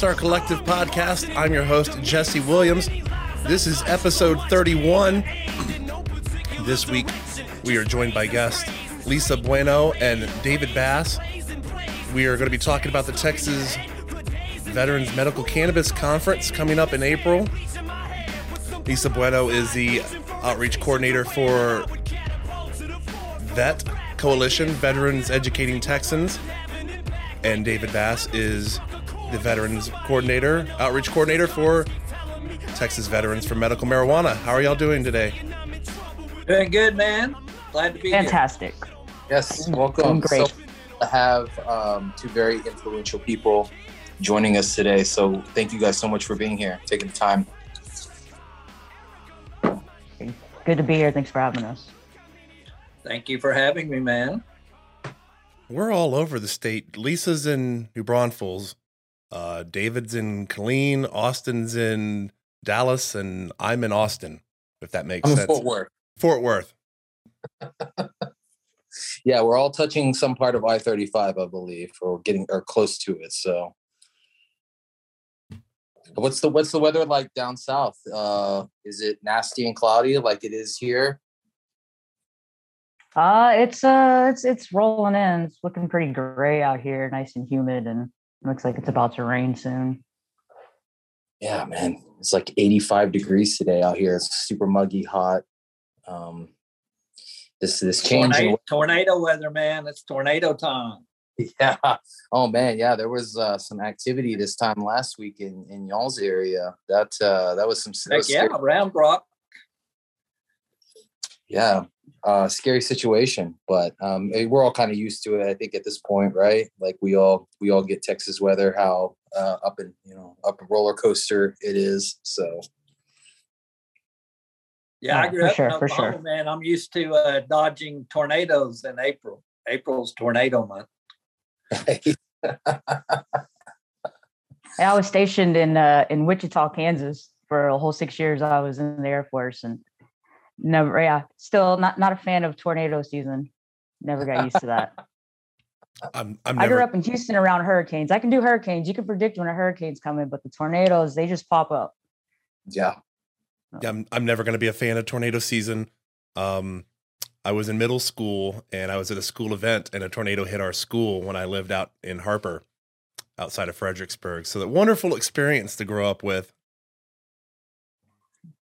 Star Collective podcast. I'm your host, Jesse Williams. This is episode 31. This week, we are joined by guests Lisa Bueno and David Bass. We are going to be talking about the Texas Veterans Medical Cannabis Conference coming up in April. Lisa Bueno is the outreach coordinator for VET Coalition, Veterans Educating Texans. And David Bass is the Veterans Coordinator, Outreach Coordinator for Texas Veterans for Medical Marijuana. How are y'all doing today? Doing good, man. Glad to be Fantastic. here. Yes, welcome. great. So to have um, two very influential people joining us today. So thank you guys so much for being here, taking the time. Good to be here. Thanks for having us. Thank you for having me, man. We're all over the state. Lisa's in New Braunfels, uh, David's in Killeen, Austin's in Dallas, and I'm in Austin, if that makes I'm in sense. Fort Worth. Fort Worth. Yeah, we're all touching some part of I-35, I believe, or getting or close to it. So, what's the what's the weather like down south? Uh, is it nasty and cloudy like it is here? Uh it's uh it's it's rolling in. It's looking pretty gray out here, nice and humid, and looks like it's about to rain soon. Yeah, man, it's like 85 degrees today out here. It's super muggy, hot. Um, this this change. Tornado, tornado weather, man. It's tornado time. Yeah. Oh man, yeah. There was uh, some activity this time last week in in y'all's area. That uh, that was some. that was yeah, scary- Round Rock. yeah. Uh, scary situation, but um, eh, we're all kind of used to it. I think at this point, right? Like we all we all get Texas weather. How uh, up and you know up a roller coaster it is. So Yeah, I grew for up sure, in for sure. Oklahoma, man. I'm used to uh, dodging tornadoes in April. April's tornado month. I was stationed in uh in Wichita, Kansas for a whole six years. I was in the Air Force and never yeah, still not not a fan of tornado season. Never got used to that. I'm, I'm I grew up in Houston around hurricanes. I can do hurricanes. You can predict when a hurricane's coming, but the tornadoes, they just pop up. yeah. Yeah, I'm, I'm never going to be a fan of tornado season. Um, I was in middle school and I was at a school event and a tornado hit our school when I lived out in Harper outside of Fredericksburg. So that wonderful experience to grow up with.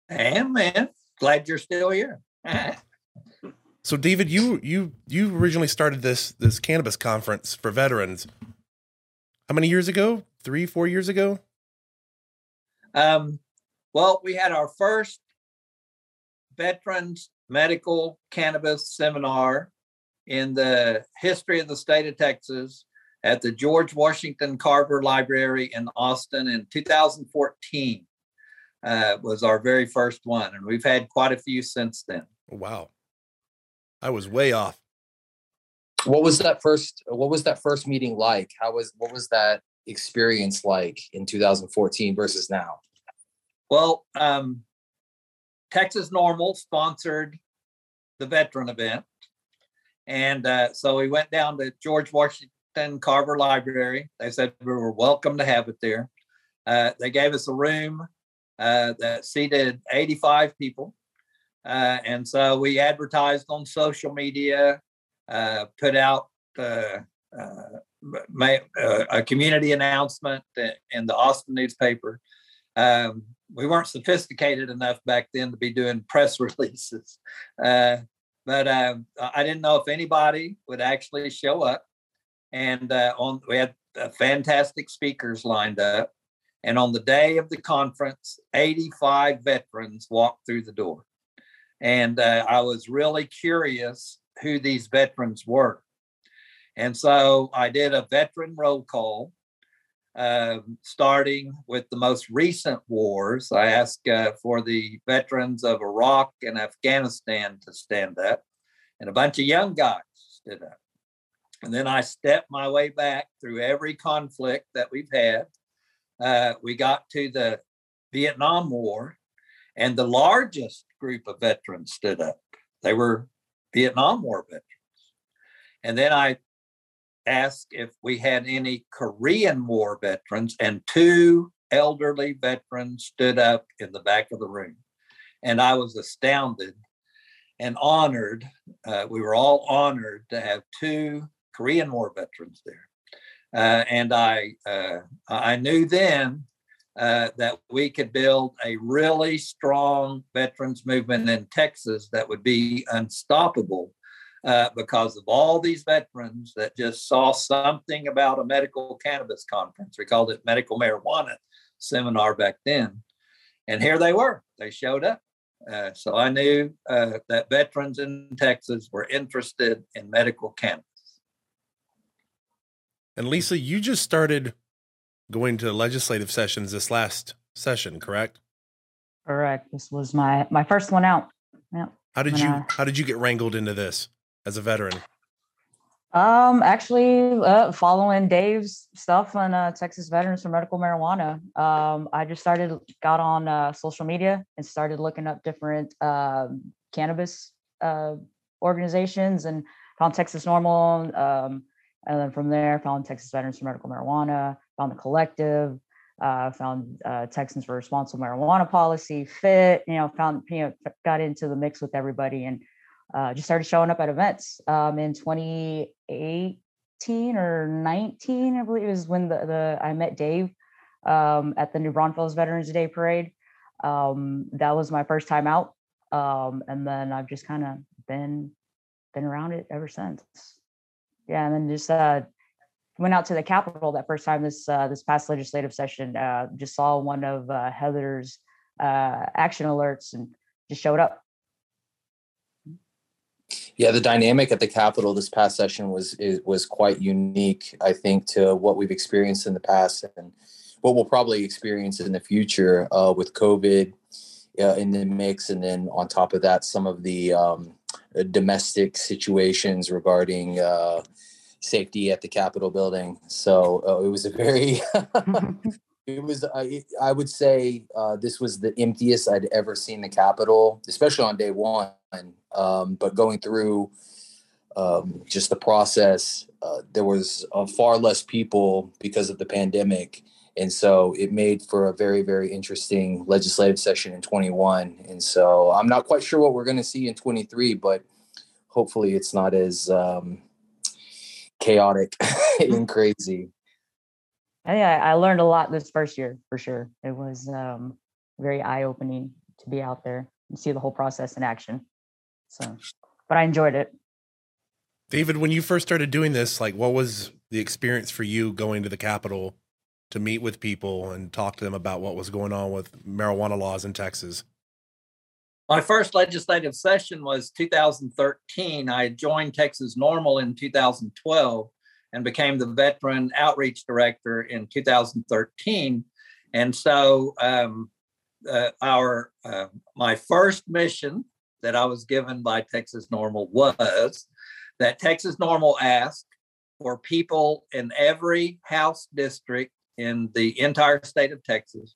And man, glad you're still here. So David, you you you originally started this this cannabis conference for veterans. How many years ago? Three, four years ago? Um, well, we had our first Veterans Medical Cannabis Seminar in the history of the state of Texas at the George Washington Carver Library in Austin in 2014. Uh, was our very first one, and we've had quite a few since then. Wow. I was way off. What was that first? What was that first meeting like? How was what was that experience like in 2014 versus now? Well, um, Texas NORML sponsored the veteran event. And uh, so we went down to George Washington Carver Library. They said we were welcome to have it there. Uh, they gave us a room uh, that seated 85 people. Uh, and so we advertised on social media, uh, put out uh, uh, uh, a community announcement in the Austin newspaper. Um, we weren't sophisticated enough back then to be doing press releases. But um, I didn't know if anybody would actually show up. And on we had fantastic speakers lined up. And on the day of the conference, 85 veterans walked through the door. And uh, I was really curious who these veterans were. And so I did a veteran roll call um, starting with the most recent wars. I asked uh, for the veterans of Iraq and Afghanistan to stand up, and a bunch of young guys stood up. And then I stepped my way back through every conflict that we've had. Uh, we got to the Vietnam War, and the largest group of veterans stood up. They were Vietnam War veterans. And then I asked if we had any Korean War veterans, and two elderly veterans stood up in the back of the room. And I was astounded and honored. Uh, we were all honored to have two Korean War veterans there. Uh, and I, uh, I knew then uh, that we could build a really strong veterans movement in Texas that would be unstoppable uh, because of all these veterans that just saw something about a medical cannabis conference. We called it medical marijuana seminar back then. And here they were, they showed up. Uh, so I knew uh, that veterans in Texas were interested in medical cannabis. And Lisa, you just started going to legislative sessions this last session, correct? Correct. This was my my first one out. Yeah. How did you how did you get wrangled into this as a veteran? Um, actually, uh, following Dave's stuff on uh, Texas Veterans for Medical Marijuana, um, I just started got on uh, social media and started looking up different um, cannabis uh, organizations and found Texas NORML, Um, and then from there, found Texas Veterans for Medical Marijuana, found the collective, uh, found uh, Texans for Responsible Marijuana Policy, FIT. You know, found you know got into the mix with everybody and uh, just started showing up at events. Um, in 2018 or 19, I believe, is when the, the I met Dave um, at the New Braunfels Veterans Day Parade. Um, that was my first time out, um, and then I've just kind of been been around it ever since yeah, and then just uh, went out to the Capitol that first time this uh, this past legislative session. Uh, just saw one of uh, Heather's uh, action alerts and just showed up. Yeah, the dynamic at the Capitol this past session was was quite unique. I think to what we've experienced in the past and what we'll probably experience in the future uh, with COVID uh, in the mix, and then on top of that, some of the um, domestic situations regarding uh, safety at the Capitol building. So uh, it was a very, it was, I, I would say uh, this was the emptiest I'd ever seen the Capitol, especially on day one. Um, but going through um, just the process, uh, there was uh, far less people because of the pandemic. And so it made for a very, very interesting legislative session in 21. And so I'm not quite sure what we're going to see in 23, but hopefully it's not as um, chaotic and crazy. Yeah, I learned a lot this first year for sure. It was um, very eye opening to be out there and see the whole process in action. So, but I enjoyed it. David, when you first started doing this, like what was the experience for you going to the Capitol to meet with people and talk to them about what was going on with marijuana laws in Texas? My first legislative session was 2013. I joined Texas NORML in 2012 and became the veteran outreach director in 2013. And so, um, uh, our uh, my first mission that I was given by Texas NORML was that Texas NORML asked for people in every House district in the entire state of Texas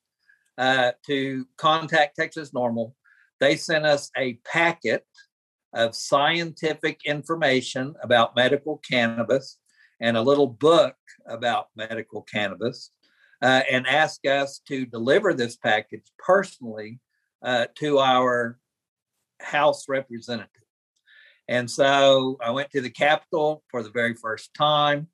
uh, to contact Texas NORML. they sent us a packet of scientific information about medical cannabis and a little book about medical cannabis uh, and asked us to deliver this package personally uh, to our House representative. And so I went to the Capitol for the very first time.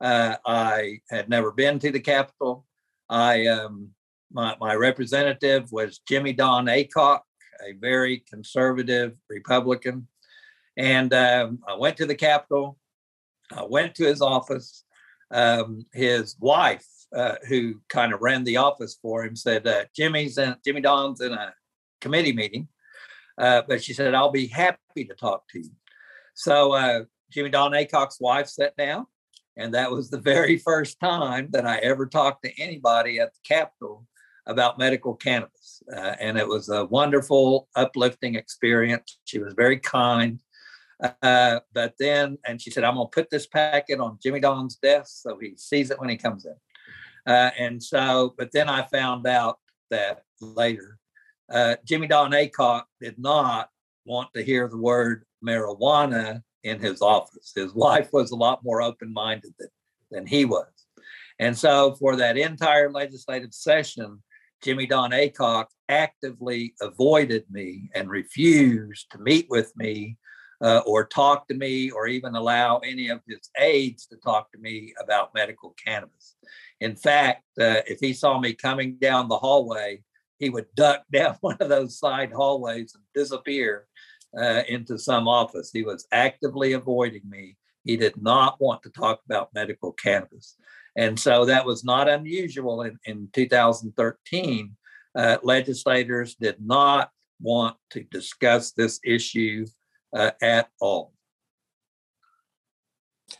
Uh, I had never been to the Capitol. I um, my, my representative was Jimmy Don Aycock, a very conservative Republican. And um, I went to the Capitol. I went to his office. Um, his wife, uh, who kind of ran the office for him, said, uh, "Jimmy's in, Jimmy Don's in a committee meeting," uh, but she said, "I'll be happy to talk to you." So uh, Jimmy Don Aycock's wife sat down, and that was the very first time that I ever talked to anybody at the Capitol about medical cannabis. Uh, and it was a wonderful, uplifting experience. She was very kind. Uh, but then, and she said, I'm going to put this packet on Jimmy Don's desk so he sees it when he comes in. Uh, and so, but then I found out that later, uh, Jimmy Don Aycock did not want to hear the word marijuana in his office. His wife was a lot more open minded than, than he was. And so for that entire legislative session, Jimmy Don Aycock actively avoided me and refused to meet with me uh, or talk to me or even allow any of his aides to talk to me about medical cannabis. In fact, uh, if he saw me coming down the hallway, he would duck down one of those side hallways and disappear uh, into some office. He was actively avoiding me. He did not want to talk about medical cannabis. And so that was not unusual in, in 2013. Uh, legislators did not want to discuss this issue uh, at all.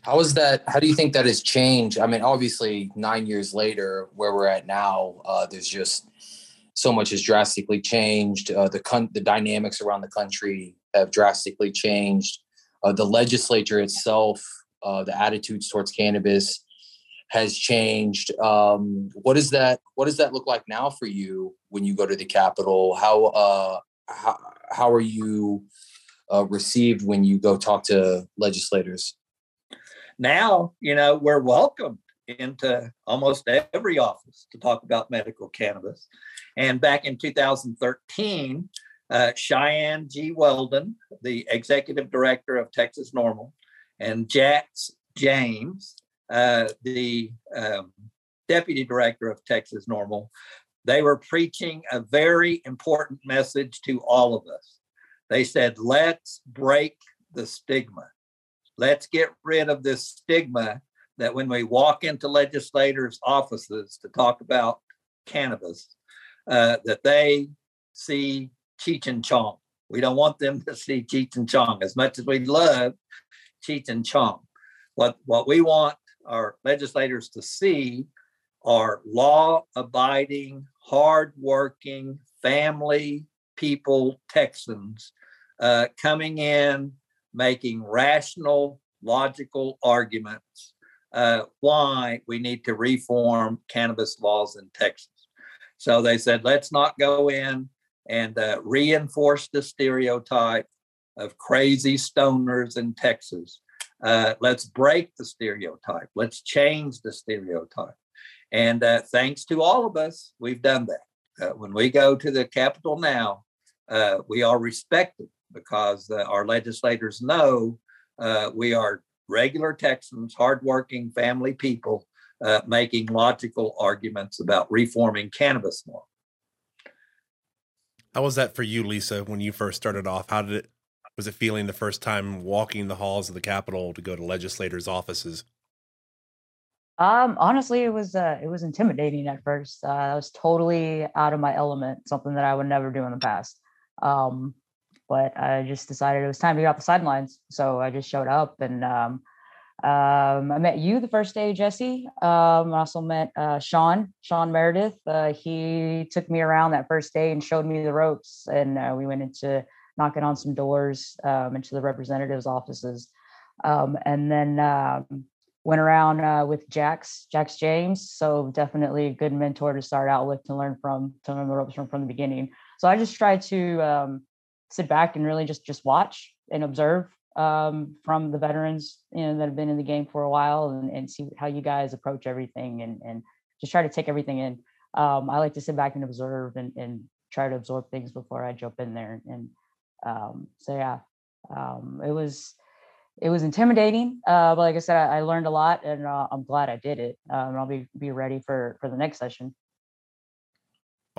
How is that? How do you think that has changed? I mean, obviously, nine years later, where we're at now, uh, there's just so much has drastically changed. Uh, the con- the dynamics around the country have drastically changed. Uh, the legislature itself, uh, the attitudes towards cannabis has changed. Um, what is that? What does that look like now for you when you go to the Capitol? How uh, how how are you uh, received when you go talk to legislators? Now, you know, we're welcomed into almost every office to talk about medical cannabis. And back in 2013, uh, Cheyenne G. Weldon, the executive director of Texas NORML, and Jax James, uh, the um, deputy director of Texas NORML, they were preaching a very important message to all of us. They said, let's break the stigma. Let's get rid of this stigma that when we walk into legislators' offices to talk about cannabis, uh, that they see Cheech and Chong. We don't want them to see Cheech and Chong as much as we love Cheech and Chong. What, what we want our legislators to see are law abiding, hard working, family people Texans uh, coming in, making rational, logical arguments uh, why we need to reform cannabis laws in Texas. So they said, let's not go in and uh, reinforce the stereotype of crazy stoners in Texas. Uh, let's break the stereotype. Let's change the stereotype. And uh, thanks to all of us, we've done that. Uh, when we go to the Capitol now, uh, we are respected because our legislators know we are regular Texans, hardworking family people uh, making logical arguments about reforming cannabis law. How was that for you, Lisa, when you first started off? How did it was it feeling the first time walking the halls of the Capitol to go to legislators' offices? Um, honestly, it was uh, it was intimidating at first. Uh, I was totally out of my element, something that I would never do in the past. Um, but I just decided it was time to get off the sidelines. So I just showed up and um, um, I met you the first day, Jesse. Um, I also met uh, Sean, Sean Meredith. Uh, he took me around that first day and showed me the ropes, and uh, we went into knocking on some doors um, into the representatives' offices, um, and then um, went around uh, with Jax, Jax James. So definitely a good mentor to start out with to learn from, to learn the ropes from from the beginning. So I just tried to sit back and really just just watch and observe um, from the veterans you know that have been in the game for a while and, and see how you guys approach everything and and just try to take everything in. Um, i like to sit back and observe and, and try to absorb things before i jump in there. And um, so yeah um, it was it was intimidating uh, but like i said i, I learned a lot and uh, i'm glad i did it. Um, and i'll be be ready for for the next session.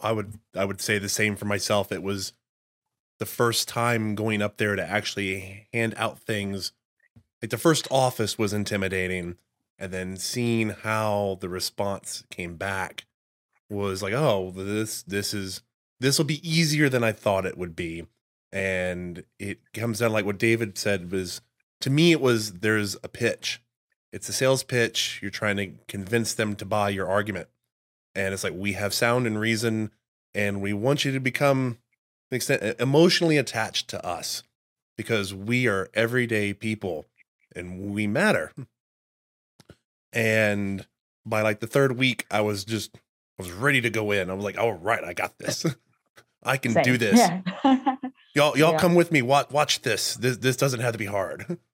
I would i would say the same for myself. It was the first time going up there to actually hand out things. Like the first office was intimidating and then seeing how the response came back was like oh this this is this will be easier than i thought it would be. And it comes down like what david said was to me it was there's a pitch. It's a sales pitch. You're trying to convince them to buy your argument. And it's like we have sound and reason and we want you to become extent emotionally attached to us because we are everyday people and we matter. And by like the third week, I was just I was ready to go in. I was like, all right, I got this. I can Same. do this. Yeah. y'all y'all yeah. come with me. Watch watch this. This this doesn't have to be hard.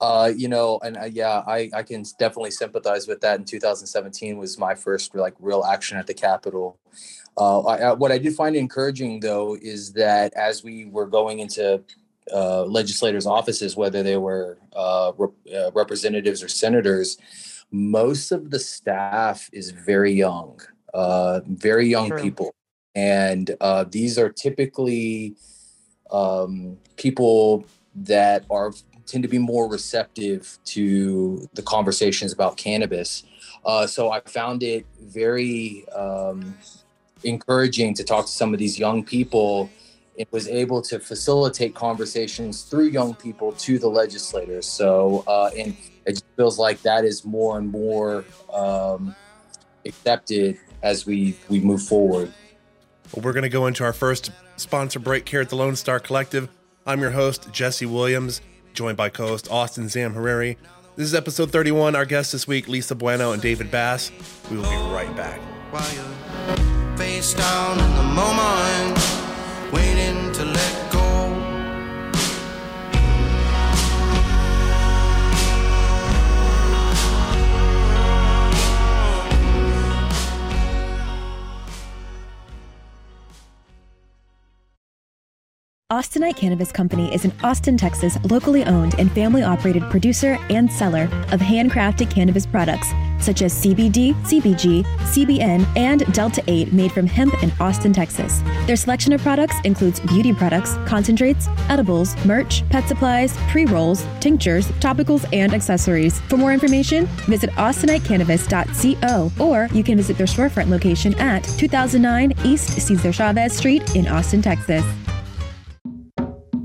Uh, you know, and uh, yeah, I, I can definitely sympathize with that. In 2017 was my first like real action at the Capitol. Uh, I, what I did find encouraging though is that as we were going into uh, legislators' offices, whether they were uh, rep- uh, representatives or senators, most of the staff is very young, uh, very young True. people, and uh, these are typically um, people that are tend to be more receptive to the conversations about cannabis. Uh, so I found it very um, encouraging to talk to some of these young people and was able to facilitate conversations through young people to the legislators. So, uh, and it just feels like that is more and more um, accepted as we we move forward. Well, we're going to go into our first sponsor break here at the Lone Star Collective. I'm your host, Jesse Williams, joined by co host Austin Zamhariri. This is episode 31. Our guests this week, Lisa Bueno and David Bass. We will be right back. Face down in the moment, waiting to let go. Austinite Cannabis Company is an Austin, Texas, locally owned and family operated producer and seller of handcrafted cannabis products such as CBD, CBG, CBN, and Delta 8 made from hemp in Austin, Texas. Their selection of products includes beauty products, concentrates, edibles, merch, pet supplies, pre rolls, tinctures, topicals, and accessories. For more information, visit austinitecannabis.co or you can visit their storefront location at 2009 East Cesar Chavez Street in Austin, Texas.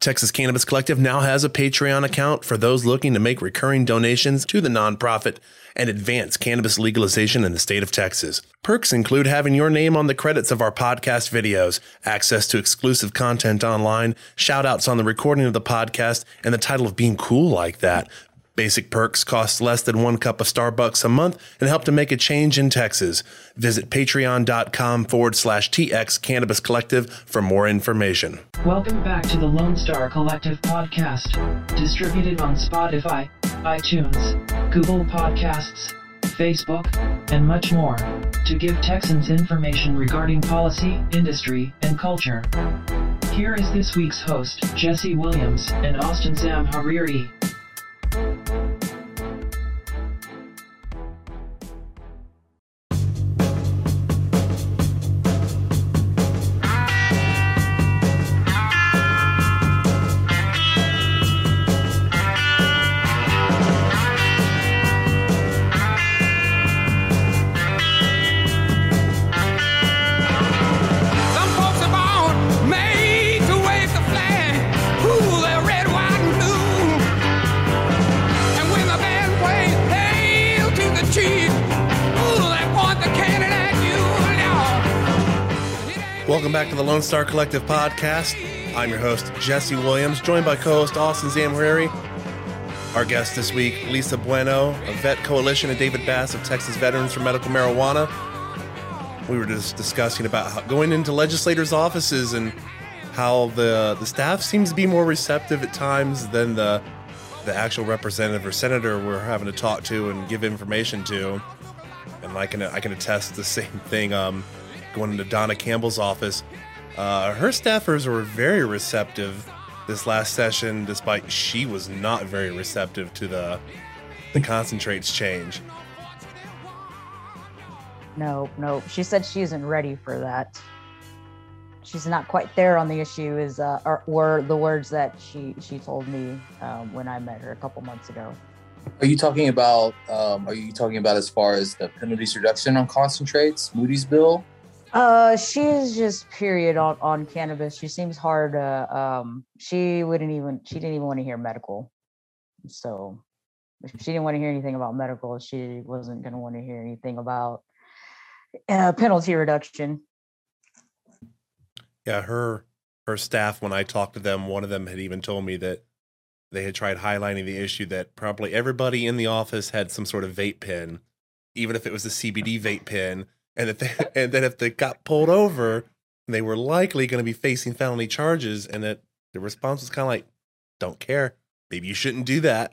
Texas Cannabis Collective now has a Patreon account for those looking to make recurring donations to the nonprofit and advance cannabis legalization in the state of Texas. Perks include having your name on the credits of our podcast videos, access to exclusive content online, shout outs on the recording of the podcast, and the title of being cool like that. Basic perks cost less than one cup of Starbucks a month and help to make a change in Texas. Visit patreon.com forward slash TX Cannabis Collective for more information. Welcome back to the Lone Star Collective podcast, distributed on Spotify, iTunes, Google Podcasts, Facebook, and much more, to give Texans information regarding policy, industry, and culture. Here is this week's host, Jesse Williams and Austin Zamhariri. Welcome Lone Star Collective podcast. I'm your host, Jesse Williams, joined by co host Austin Zamhariri. Our guest this week, Lisa Bueno of Vet Coalition, and David Bass of Texas Veterans for Medical Marijuana. We were just discussing about how, going into legislators' offices and how the the staff seems to be more receptive at times than the the actual representative or senator we're having to talk to and give information to. And I can I can attest the same thing. Um, going into Donna Campbell's office. Uh, her staffers were very receptive this last session, despite she was not very receptive to the the concentrates change. No, no. She said she isn't ready for that. She's not quite there on the issue. Is uh, or, were the words that she she told me um, when I met her a couple months ago. Are you talking about? Um, are you talking about as far as the penalties reduction on concentrates, Moody's bill? Uh, she's just period on on cannabis. She seems hard. Uh, um, she wouldn't even. She didn't even want to hear medical. So, she didn't want to hear anything about medical, she wasn't going to want to hear anything about uh, penalty reduction. Yeah, her her staff. When I talked to them, one of them had even told me that they had tried highlighting the issue that probably everybody in the office had some sort of vape pen, even if it was a CBD vape pen, and that they, and that if they got pulled over, they were likely going to be facing felony charges, and that the response was kind of like, "Don't care. Maybe you shouldn't do that."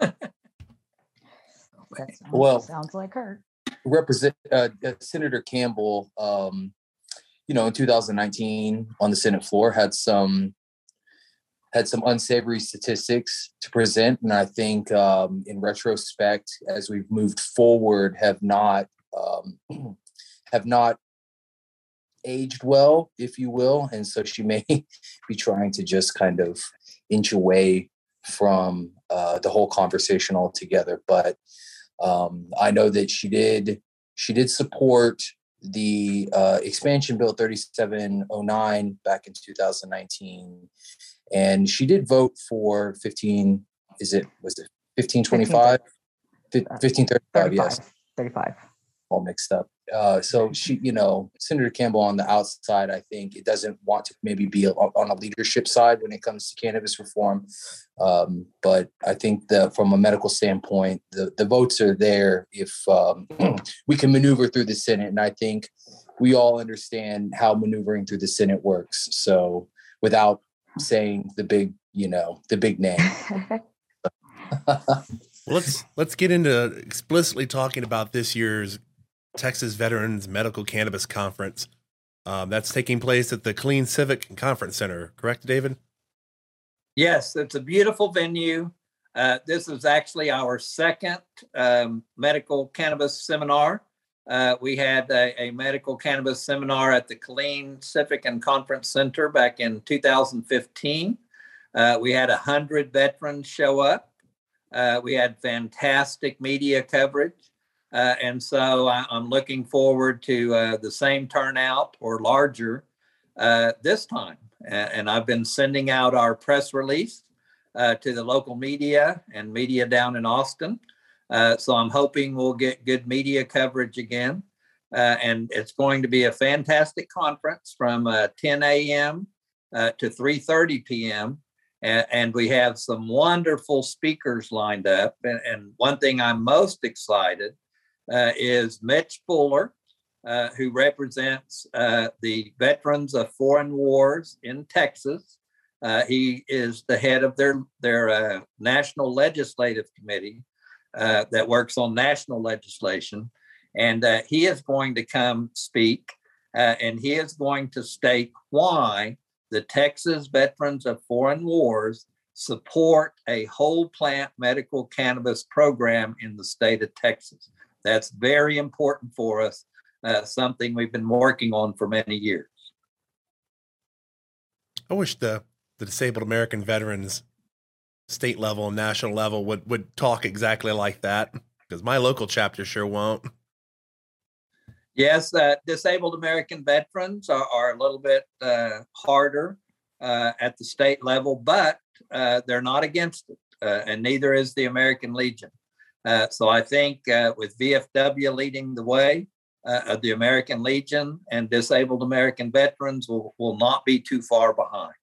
That sounds, Well- sounds like her. represent uh, uh, Senator Campbell, um, you know, in 2019 on the Senate floor had some had some unsavory statistics to present, and I think um, in retrospect, as we've moved forward, have not um, have not aged well, if you will, and so she may be trying to just kind of inch away from uh, the whole conversation altogether, but um, I know that she did she did support the uh, expansion bill 3709 back in 2019 and she did vote for 15 is it was it 1525 1535 yes 35. 35. all mixed up. Uh, so she, you know, Senator Campbell on the outside, I think it doesn't want to maybe be a- on a leadership side when it comes to cannabis reform. Um, but I think that from a medical standpoint, the, the votes are there if um, we can maneuver through the Senate. And I think we all understand how maneuvering through the Senate works. So without saying the big, you know, the big name. let's let's get into explicitly talking about this year's Texas Veterans Medical Cannabis Conference. Um, that's taking place at the Killeen Civic Conference Center, correct, David? Yes, it's a beautiful venue. Uh, this is actually our second um, medical cannabis seminar. Uh, we had a, a medical cannabis seminar at the Killeen Civic and Conference Center back in 2015. Uh, we had 100 veterans show up. Uh, we had fantastic media coverage. Uh, and so I, I'm looking forward to uh, the same turnout or larger uh, this time. And, I've been sending out our press release uh, to the local media and media down in Austin. Uh, so I'm hoping we'll get good media coverage again. Uh, and it's going to be a fantastic conference from uh, 10 a.m. To 3:30 p.m. And, and we have some wonderful speakers lined up. And, and one thing I'm most excited uh, is Mitch Fuller, uh, who represents uh, the veterans of foreign wars in Texas. Uh, he is the head of their their uh, national legislative committee uh, that works on national legislation, and he is going to come speak, and he is going to state why the Texas veterans of foreign wars support a whole plant medical cannabis program in the state of Texas. That's very important for us. Uh, something we've been working on for many years. I wish the the disabled American veterans state level and national level would would talk exactly like that because my local chapter sure won't. Yes, uh, disabled American veterans are, are a little bit uh, harder uh, at the state level, but uh, they're not against it, uh, and neither is the American Legion. Uh, so I think uh, with VFW leading the way, uh, the American Legion and disabled American veterans will, will not be too far behind.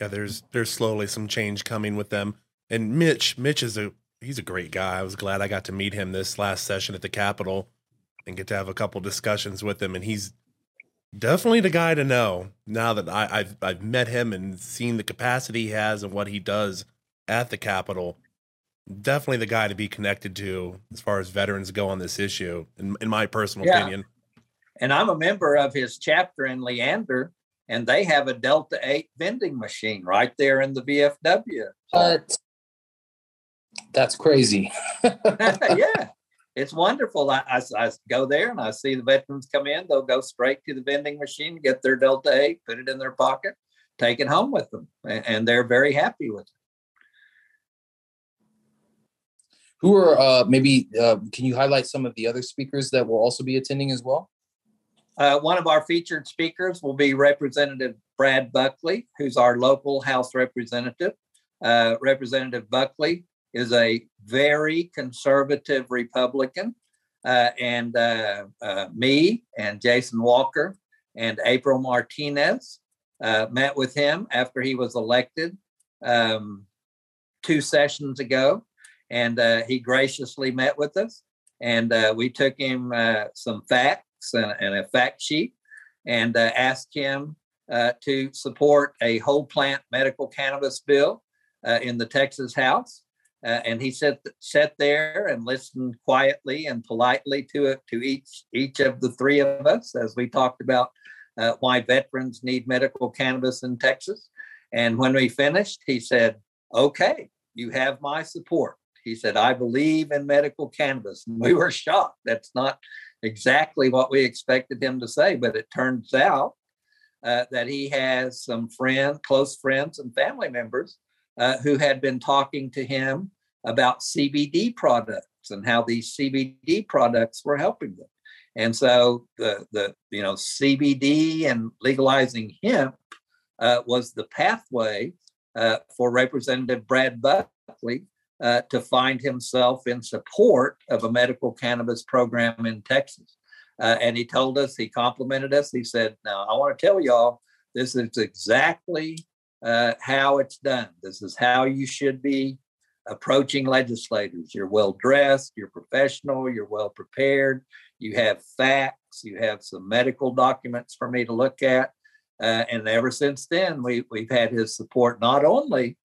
Yeah, there's there's slowly some change coming with them. And Mitch, Mitch is a he's a great guy. I was glad I got to meet him this last session at the Capitol and get to have a couple discussions with him. And he's definitely the guy to know now that I, I've I've met him and seen the capacity he has and what he does at the Capitol. Definitely the guy to be connected to as far as veterans go on this issue, in, in my personal Yeah. opinion. And I'm a member of his chapter in Leander, and they have a Delta 8 vending machine right there in the VFW. But that's crazy. yeah, it's wonderful. I, I, I go there and I see the veterans come in. They'll go straight to the vending machine, get their Delta 8, put it in their pocket, take it home with them. And, and they're very happy with it. Who are uh, maybe? Uh, can you highlight some of the other speakers that will also be attending as well? Uh, one of our featured speakers will be Representative Brad Buckley, who's our local House representative. Uh, Representative Buckley is a very conservative Republican. Uh, and uh, me and Jason Walker and April Martinez met with him after he was elected um, two sessions ago. And uh, he graciously met with us. And uh, we took him some facts and, and, a fact sheet and asked him to support a whole plant medical cannabis bill in the Texas House. Uh, and he sat sat there and listened quietly and politely to it to each each of the three of us as we talked about uh, why veterans need medical cannabis in Texas. And when we finished, he said, "Okay, you have my support." He said, "I believe in medical cannabis." And we were shocked. That's not exactly what we expected him to say, but it turns out uh, that he has some friends, close friends, and family members uh, who had been talking to him about CBD products and how these CBD products were helping them. And so the the you know CBD and legalizing hemp uh, was the pathway uh, for Representative Brad Buckley uh, to find himself in support of a medical cannabis program in Texas. Uh, and he told us, he complimented us. He said, "Now I want to tell y'all, this is exactly uh, how it's done. This is how you should be approaching legislators. You're well dressed, you're professional, you're well prepared, you have facts, you have some medical documents for me to look at. Uh, and ever since then, we, we've had his support not only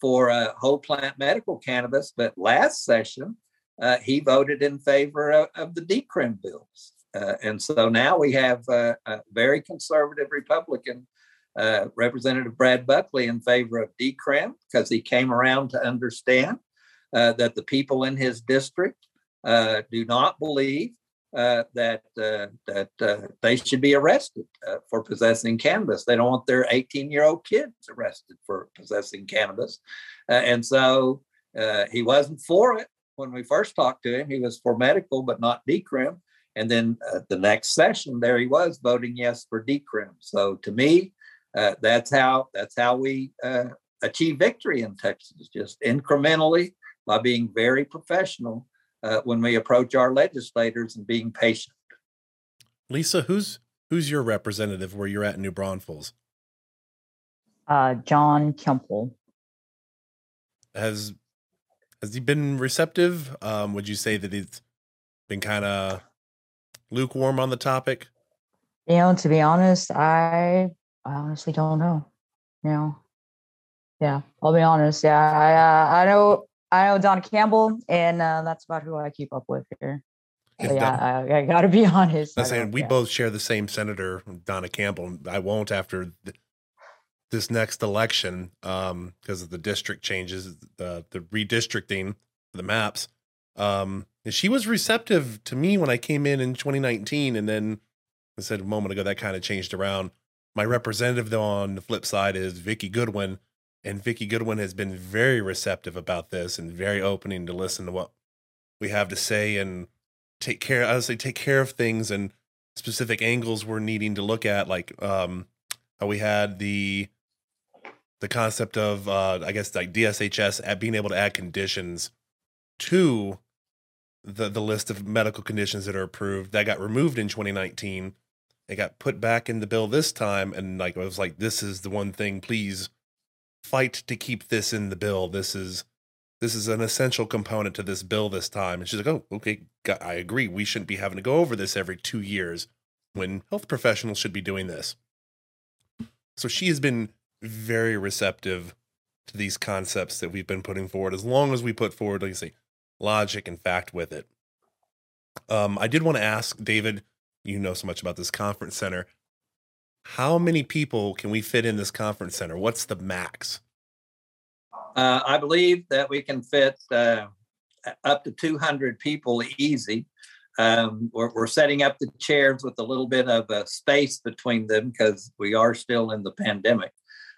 for uh, whole plant medical cannabis, but last session, uh, he voted in favor of, of the decrim bills. Uh, and so now we have a very conservative Republican uh, Representative Brad Buckley in favor of decrim because he came around to understand uh, that the people in his district uh, do not believe uh, that uh, that they should be arrested for possessing cannabis. They don't want their 18 year old kids arrested for possessing cannabis, and so he wasn't for it when we first talked to him. He was for medical but not decrim. And then the next session, there he was voting yes for decrim. So to me, uh, that's how that's how we uh, achieve victory in Texas, just incrementally by being very professional uh, when we approach our legislators and being patient. Lisa, who's who's your representative where you're at in New Braunfels? Uh, John Kuempel. Has has he been receptive? Um, would you say that he's been kind of lukewarm on the topic? You know, to be honest, I I honestly don't know. You know, yeah, I'll be honest. Yeah, I uh, I know I know Don Campbell, and uh, that's about who I keep up with here. But yeah, I, I got to be honest. I'm saying we yeah. both share the same senator, Donna Campbell. I won't after th- this next election um, because of the district changes, uh, the redistricting, the maps. Um, and she was receptive to me when I came in in 2019, and then I said a moment ago that kind of changed around. My representative, though, on the flip side is Vikki Goodwin, and Vikki Goodwin has been very receptive about this and very opening to listen to what we have to say and take care. Say take care of things and specific angles we're needing to look at, like um, we had the the concept of uh, I guess like DSHS at being able to add conditions to the the list of medical conditions that are approved that got removed in 2019 it got put back in the bill this time, and like I was like, this is the one thing. Please fight to keep this in the bill. This is this is an essential component to this bill this time. And she's like, oh, okay, I agree. We shouldn't be having to go over this every two years when health professionals should be doing this. So she has been very receptive to these concepts that we've been putting forward as long as we put forward, like I say, logic and fact with it. Um, I did want to ask David you know so much about this conference center. How many people can we fit in this conference center? What's the max? Uh, I believe that we can fit uh, up to 200 people easy. Um, we're, we're, setting up the chairs with a little bit of a space between them because we are still in the pandemic.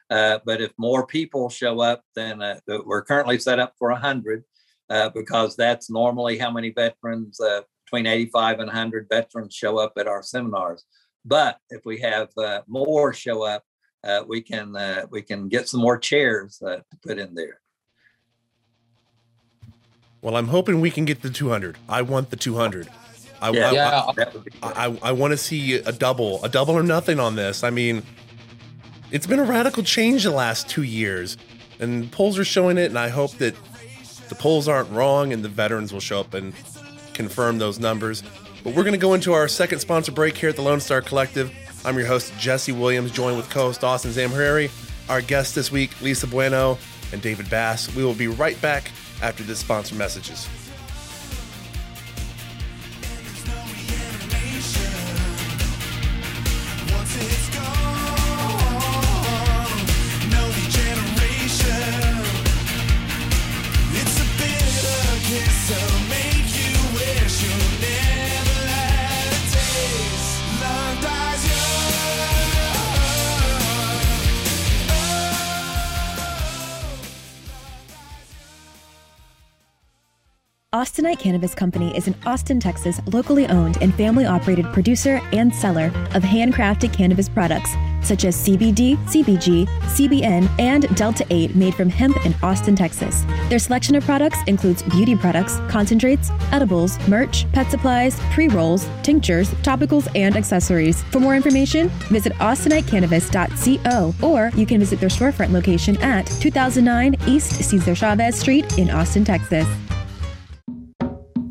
Uh, but if more people show up, then uh, we're currently set up for 100 uh, because that's normally how many veterans uh, between 85 and 100 veterans show up at our seminars. But if we have uh, more show up, uh, we can uh, we can get some more chairs uh, to put in there. Well, I'm hoping we can get the 200. I want the 200. I, Yeah, I, Yeah, that would be good. I, I want to see a double, a double or nothing on this. I mean, it's been a radical change the last two years, and polls are showing it. And I hope that the polls aren't wrong, and the veterans will show up and confirm those numbers. But we're going to go into our second sponsor break here at the Lone Star Collective. I'm your host Jesse Williams, joined with co-host Austin Zamhariri. Our guests this week, Lisa Bueno and David Bass. We will be right back after this sponsor messages. Austinite Cannabis Company is an Austin, Texas locally owned and family operated producer and seller of handcrafted cannabis products such as CBD, CBG, CBN, and Delta 8 made from hemp in Austin, Texas. Their selection of products includes beauty products, concentrates, edibles, merch, pet supplies, pre rolls, tinctures, topicals, and accessories. For more information, visit austinitecannabis.co or you can visit their storefront location at 2009 East Cesar Chavez Street in Austin, Texas.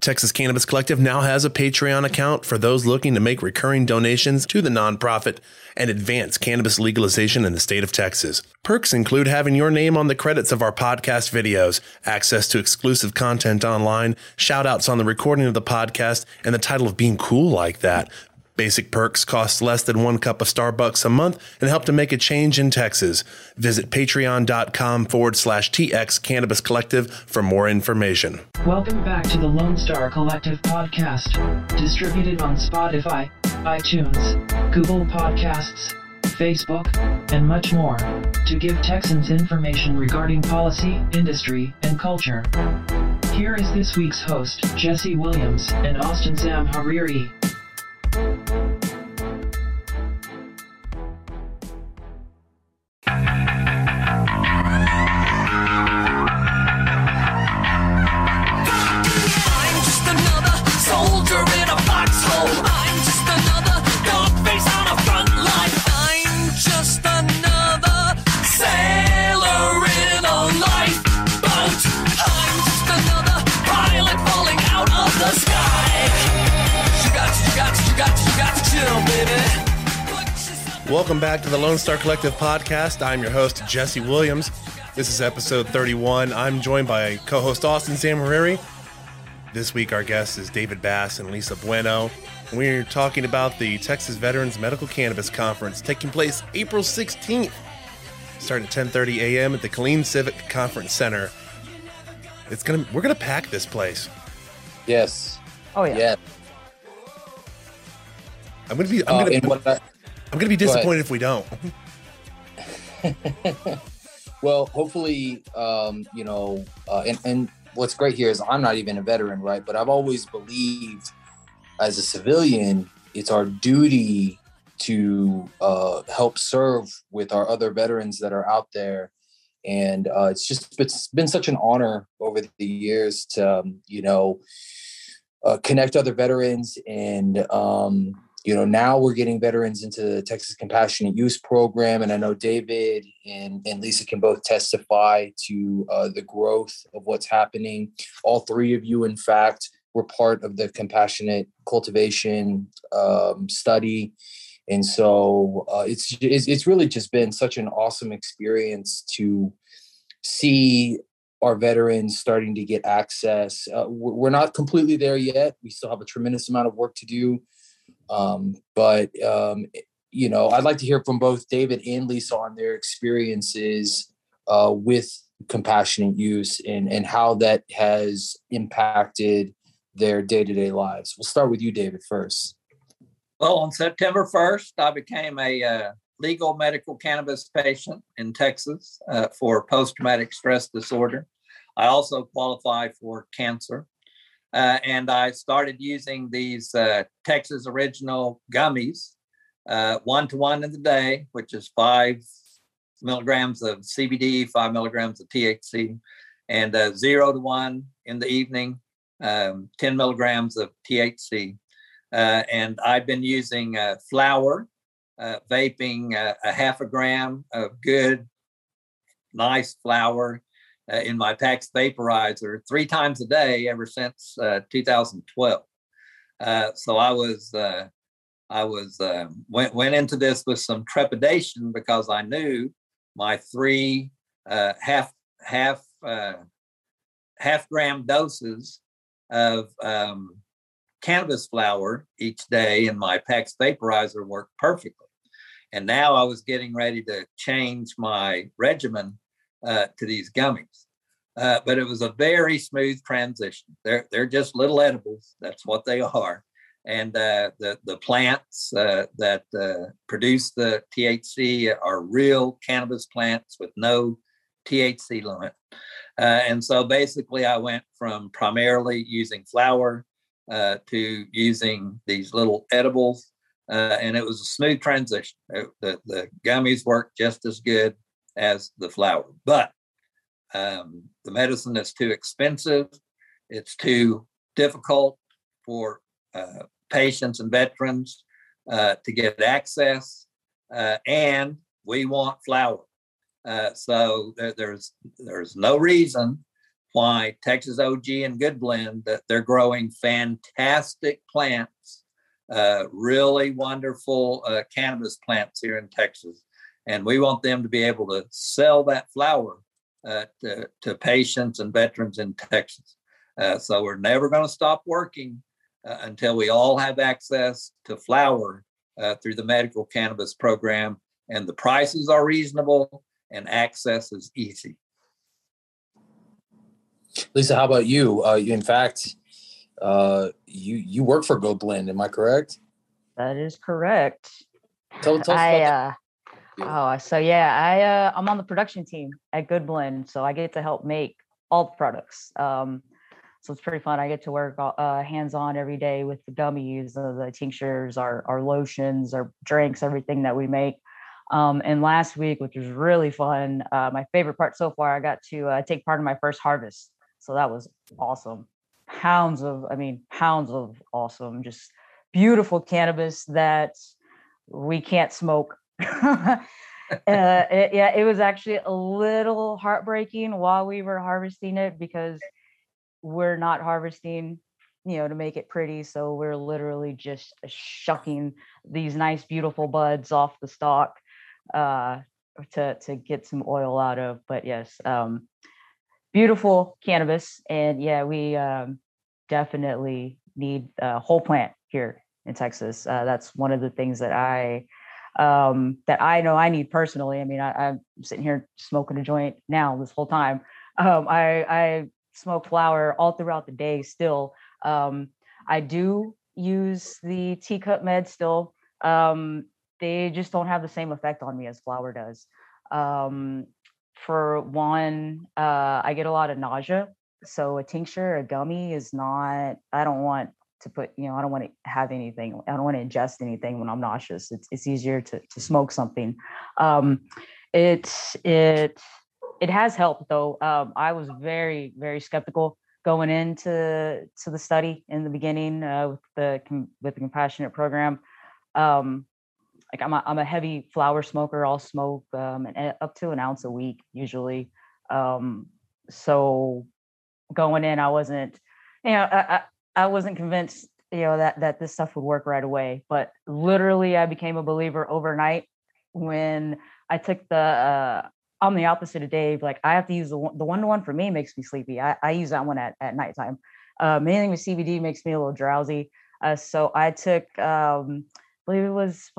Texas Cannabis Collective now has a Patreon account for those looking to make recurring donations to the nonprofit and advance cannabis legalization in the state of Texas. Perks include having your name on the credits of our podcast videos, access to exclusive content online, shout outs on the recording of the podcast, and the title of being cool like that. Basic perks cost less than one cup of Starbucks a month and help to make a change in Texas. Visit patreon.com forward slash TX Cannabis Collective for more information. Welcome back to the Lone Star Collective podcast, distributed on Spotify, iTunes, Google Podcasts, Facebook, and much more, to give Texans information regarding policy, industry, and culture. Here is this week's host, Jesse Williams and Austin Sam Hariri. I'm Welcome back to the Lone Star Collective podcast. I'm your host, Jesse Williams. This is episode 31. I'm joined by co host Austin Zamhariri. This week, our guest is David Bass and Lisa Bueno. We're talking about the Texas Veterans Medical Cannabis Conference taking place April 16th, starting at 10:30 a.m. at the Killeen Civic Conference Center. It's gonna, we're gonna pack this place. yes, Oh yeah. yeah. I'm gonna be, I'm Uh, gonna, and what I, I'm gonna be go ahead. disappointed if we don't. well, hopefully, um, you know, uh, and and what's great here is I'm not even a veteran, right? But I've always believed, as a civilian, it's our duty to uh, help serve with our other veterans that are out there. And uh, it's just it's been such an honor over the years to um, you know uh, connect other veterans and um, you know now we're getting veterans into the texas compassionate use program and i know david and, and lisa can both testify to uh, the growth of what's happening all three of you in fact were part of the compassionate cultivation um, study and so uh, it's, it's it's really just been such an awesome experience to see our veterans starting to get access. Uh, we're we're not completely there yet. We still have a tremendous amount of work to do. Um, but, um, you know, I'd like to hear from both David and Lisa on their experiences uh, with compassionate use and, and how that has impacted their day-to-day lives. We'll start with you, David, first. Well, on September 1st, I became a uh, legal medical cannabis patient in Texas uh, for post traumatic stress disorder. I also qualify for cancer. Uh, and I started using these uh, Texas original gummies, one to one in the day, which is five milligrams of CBD, five milligrams of THC, and uh, zero to one in the evening, um, 10 milligrams of THC. Uh, and I've been using uh, flower, uh, vaping uh, a half a gram of good, nice flower uh, in my PAX vaporizer three times a day ever since 2012. so I was I was went went into this with some trepidation because I knew my three uh, half half uh, half gram doses of um, cannabis flower each day in my PAX vaporizer worked perfectly. And now I was getting ready to change my regimen uh, to these gummies. Uh, but it was a very smooth transition. They're they're just little edibles. That's what they are and uh, the the plants uh, that uh, produce the THC are real cannabis plants with no THC limit. Uh, and so basically, I went from primarily using flower uh, to using these little edibles, uh, and it was a smooth transition. It, the the gummies work just as good as the flower, but um, the medicine is too expensive. It's too difficult for uh, patients and veterans uh, to get access, uh, and we want flower. Uh, so there, there's there's no reason why Texas OG and Good Blend that they're growing fantastic plants, uh, really wonderful uh, cannabis plants here in Texas, and we want them to be able to sell that flower to, to patients and veterans in Texas. so we're never going to stop working uh, until we all have access to flower uh, through the medical cannabis program and the prices are reasonable and access is easy. Lisa, how about you? Uh, in fact, uh, you you work for Good Blend, am I correct? That is correct. Tell, tell us I, uh, oh, so yeah, I uh, I'm on the production team at Good Blend, so I get to help make all the products. Um, so it's pretty fun. I get to work uh, hands on every day with the gummies, uh, the tinctures, our, our lotions, our drinks, everything that we make. Um, and last week, which was really fun, uh, my favorite part so far, I got to uh, take part in my first harvest. So that was awesome. Pounds of, I mean, pounds of awesome, just beautiful cannabis that we can't smoke. uh, it, yeah, it was actually a little heartbreaking while we were harvesting it because we're not harvesting you know to make it pretty so we're literally just shucking these nice beautiful buds off the stalk uh to to get some oil out of but yes um beautiful cannabis and yeah we um definitely need a whole plant here in texas. Uh, that's one of the things that i um that i know i need personally i mean I, i'm sitting here smoking a joint now this whole time um i i smoke flower all throughout the day still. Um, I do use the TCUP med still. Um, they just don't have the same effect on me as flower does. Um, for one, uh, I get a lot of nausea. So a tincture, a gummy is not, I don't want to put, you know, I don't want to have anything. I don't want to ingest anything when I'm nauseous. It's, it's easier to, to smoke something. Um, it, it, it has helped though. Um, I was very, very skeptical going into to the study in the beginning uh, with the with the compassionate program. Um, like I'm a, I'm a heavy flower smoker. I'll smoke um, an, up to an ounce a week usually. Um, so going in, I wasn't, you know, I, I, wasn't convinced, you know, that that this stuff would work right away. But literally, I became a believer overnight when I took the uh, I'm the opposite of Dave. Like I have to use the one, the one to one for me makes me sleepy. I, I use that one at, at nighttime. Uh, mainly with CBD makes me a little drowsy. Uh, so I took, um, I believe it was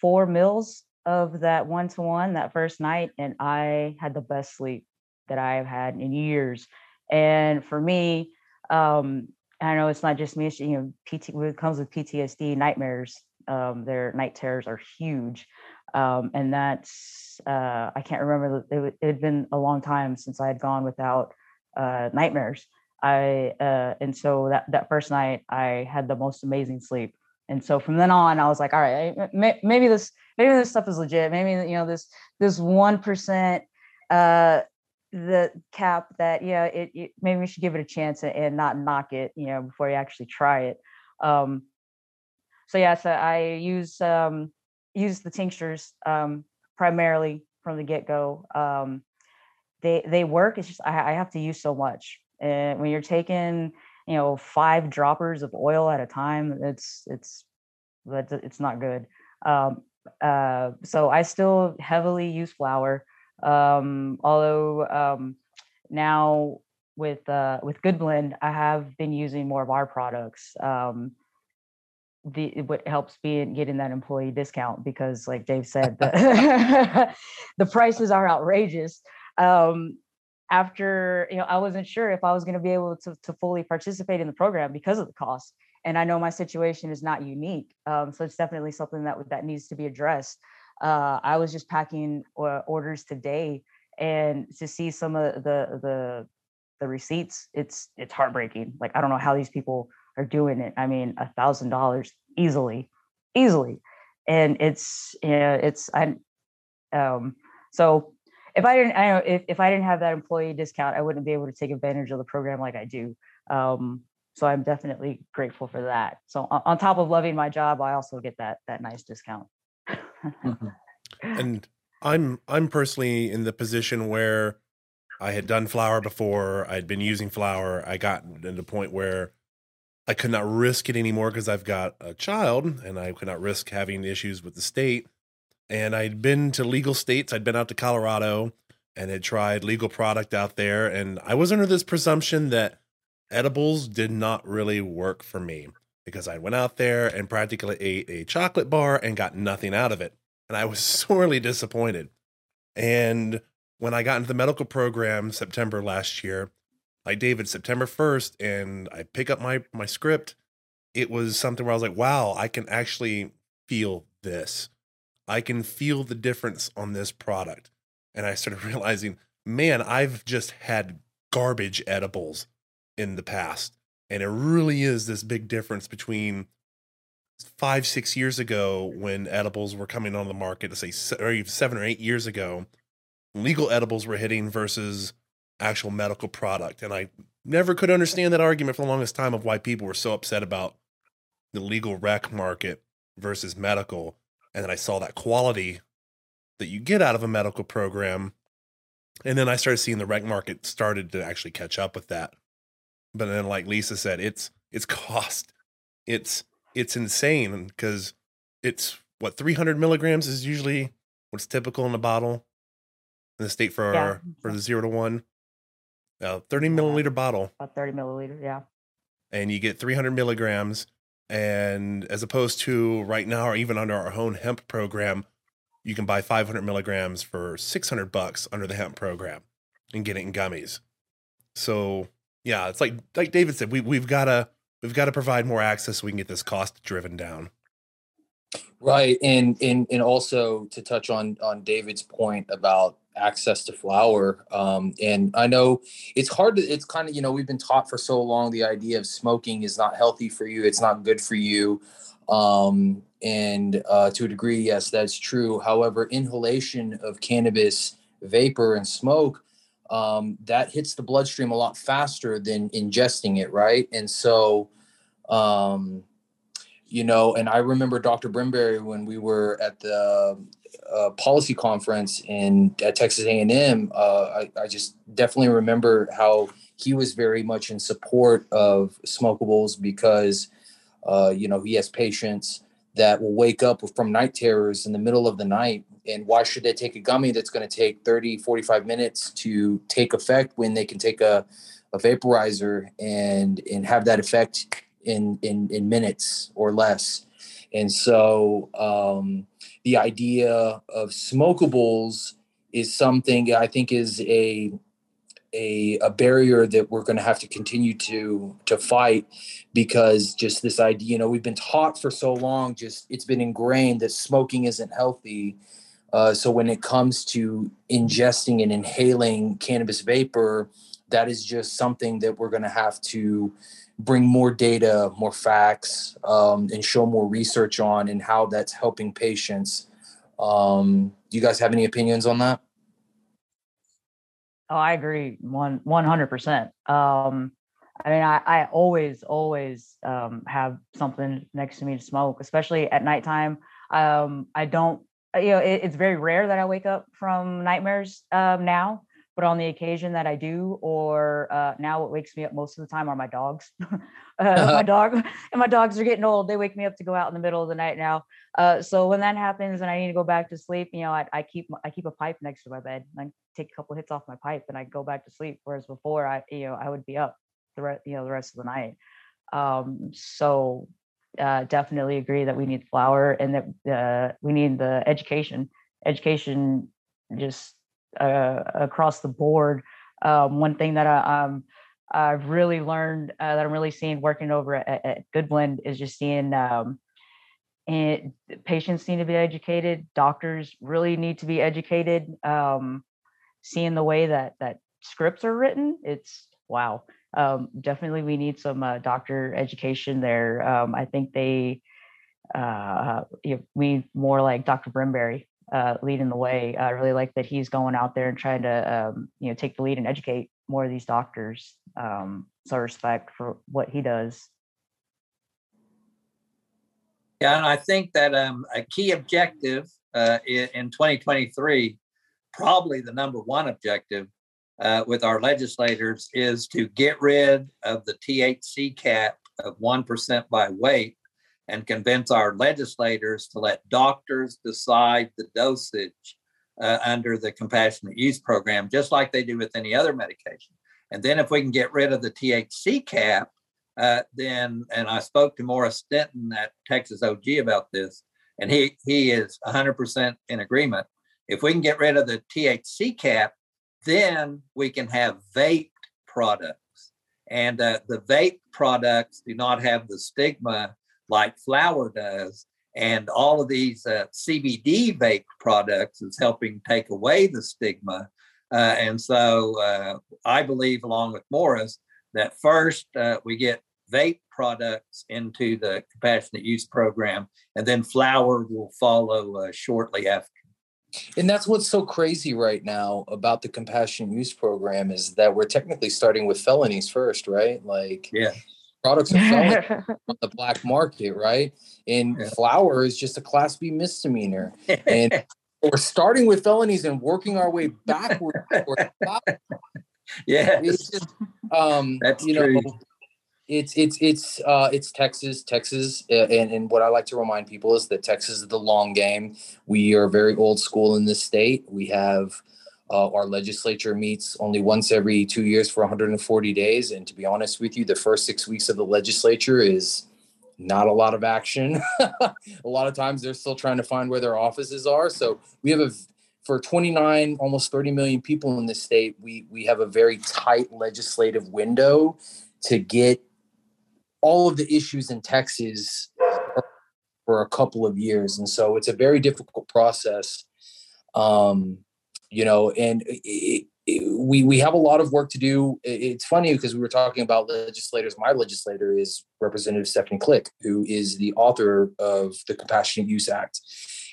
four mils of that one to one that first night, and I had the best sleep that I have had in years. And for me, um, I know it's not just me. It's, you know, PT when it comes with PTSD nightmares. Um, their night terrors are huge, um, and that's uh, I can't remember. It, it had been a long time since I had gone without uh, nightmares. I uh, and so that that first night I had the most amazing sleep. And so from then on, I was like, all right, maybe this maybe this stuff is legit. Maybe you know this this one percent uh the cap that yeah it, it maybe we should give it a chance and, not knock it you know before you actually try it. Um so yeah so i use um use the tinctures um primarily from the get-go. Um they they work it's just i, I have to use so much. And when you're taking you know five droppers of oil at a time it's it's it's not good. Um uh so i still heavily use flower um although um now with uh with good blend i have been using more of our products um the what helps being getting that employee discount because like dave said the, the prices are outrageous. Um after you know i wasn't sure if i was going to be able to, to fully participate in the program because of the cost and i know my situation is not unique um, so it's definitely something that that needs to be addressed uh, I was just packing orders today, and to see some of the the the receipts, it's it's heartbreaking. Like I don't know how these people are doing it. I mean, a thousand dollars easily, easily, and it's yeah, it's I um so if I didn't I know if, if I didn't have that employee discount, I wouldn't be able to take advantage of the program like I do. Um, so I'm definitely grateful for that. So on top of loving my job, I also get that that nice discount. Mm-hmm. and I'm I'm personally in the position where I had done flower before. I'd been using flower. I got to the point where I could not risk it anymore because I've got a child and I could not risk having issues with the state. And I'd been to legal states. I'd been out to Colorado and had tried legal product out there. And I was under this presumption that edibles did not really work for me because I went out there and practically ate a chocolate bar and got nothing out of it. And I was sorely disappointed. And when I got into the medical program September last year, like David, September 1st, and I pick up my my script, it was something where I was like, wow, I can actually feel this. I can feel the difference on this product. And I started realizing, man, I've just had garbage edibles in the past. And it really is this big difference between five, six years ago when edibles were coming on the market, to say, or even seven or eight years ago, legal edibles were hitting versus actual medical product. And I never could understand that argument for the longest time of why people were so upset about the legal rec market versus medical. And then I saw that quality that you get out of a medical program. And then I started seeing the rec market started to actually catch up with that. But then, like Lisa said, it's it's cost. It's it's insane because it's what 300 milligrams is usually what's typical in a bottle in the state for Yeah. our, for the zero to one. Uh, 30 milliliter bottle, About 30 milliliter, yeah. and you get 300 milligrams. And as opposed to right now, or even under our own hemp program, you can buy 500 milligrams for 600 bucks under the hemp program and get it in gummies. So yeah, it's like like David said, we we've gotta we've got to provide more access so we can get this cost driven down. Right, and and and also to touch on on David's point about access to flower, um, and I know it's hard to. It's kind of you know we've been taught for so long the idea of smoking is not healthy for you. It's not good for you, um, and uh, to a degree, yes, that's true. However, inhalation of cannabis vapor and smoke um, that hits the bloodstream a lot faster than ingesting it, right? And so. Um, you know, and I remember Dr. Brimberry when we were at the uh, policy conference in at Texas A&M. Uh, I, I just definitely remember how he was very much in support of smokables because, uh, you know, he has patients that will wake up from night terrors in the middle of the night. And why should they take a gummy that's going to take 30, 45 minutes to take effect when they can take a, a vaporizer and, and have that effect in in in minutes or less and so um the idea of smokables is something i think is a a, a barrier that we're going to have to continue to to fight because just this idea you know we've been taught for so long just it's been ingrained that smoking isn't healthy. Uh, so when it comes to ingesting and inhaling cannabis vapor that is just something that we're going to have to bring more data more facts um, and show more research on and how that's helping patients. Um, do you guys have any opinions on that Oh, I agree one one hundred percent. Um, I mean, I, I always always um, have something next to me to smoke, especially at nighttime. Um, I don't, you know, it, it's very rare that I wake up from nightmares um, now, but on the occasion that I do, or uh, now what wakes me up most of the time are my dogs. uh, my dog and my dogs are getting old. They wake me up to go out in the middle of the night now. Uh, so when that happens and I need to go back to sleep, you know, I, I keep I keep a pipe next to my bed. I take a couple hits off my pipe and I go back to sleep. Whereas before, I you know I would be up the rest you know the rest of the night. Um, so uh, definitely agree that we need flower and that uh, we need the education. Education just uh, across the board. Um, one thing that I, um, I've really learned uh, that I'm really seeing working over at, at Good Blend is just seeing um, and patients need to be educated. Doctors really need to be educated. Um, seeing the way that that scripts are written, it's wow. Um, definitely, we need some uh, doctor education there. Um, I think they uh, we more like Dr. Brimberry uh, leading the way. I really like that he's going out there and trying to um, you know take the lead and educate more of these doctors. Um, so respect for what he does. Yeah, and I think that um, a key objective uh, in, in 2023, probably the number one objective uh, with our legislators, is to get rid of the THC cap of 1% by weight and convince our legislators to let doctors decide the dosage uh, under the compassionate use program, just like they do with any other medication. And then if we can get rid of the THC cap, uh, then and I spoke to Morris Denton at Texas OG about this, and he he is 100% in agreement. If we can get rid of the THC cap, then we can have vape products, and uh, the vape products do not have the stigma like flower does. And all of these uh, CBD vape products is helping take away the stigma. Uh, and so uh, I believe, along with Morris, that first uh, we get vape products into the compassionate use program, and then flower will follow uh, shortly after. And that's what's so crazy right now about the compassionate use program is that we're technically starting with felonies first, right? Like, yeah, products are selling on the black market, right? And Yeah. flower is just a class B misdemeanor. And we're starting with felonies and working our way backward. yeah. It's just, um, That's you know, true. it's it's it's uh, it's Texas, Texas, uh, and and what I like to remind people is that Texas is the long game. We are very old school in this state. We have uh, our legislature meets only once every two years for 140 days, and to be honest with you, the first six weeks of the legislature is not a lot of action. a lot of times they're still trying to find where their offices are. So we have a for 29 almost 30 million people in this state we we have a very tight legislative window to get all of the issues in Texas for a couple of years and so it's a very difficult process um you know and it, it, we we have a lot of work to do. It's funny because we were talking about legislators. My legislator is representative stephanie Klick who is the author of the compassionate use act.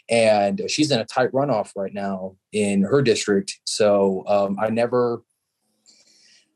And she's in a tight runoff right now in her district. So um, i never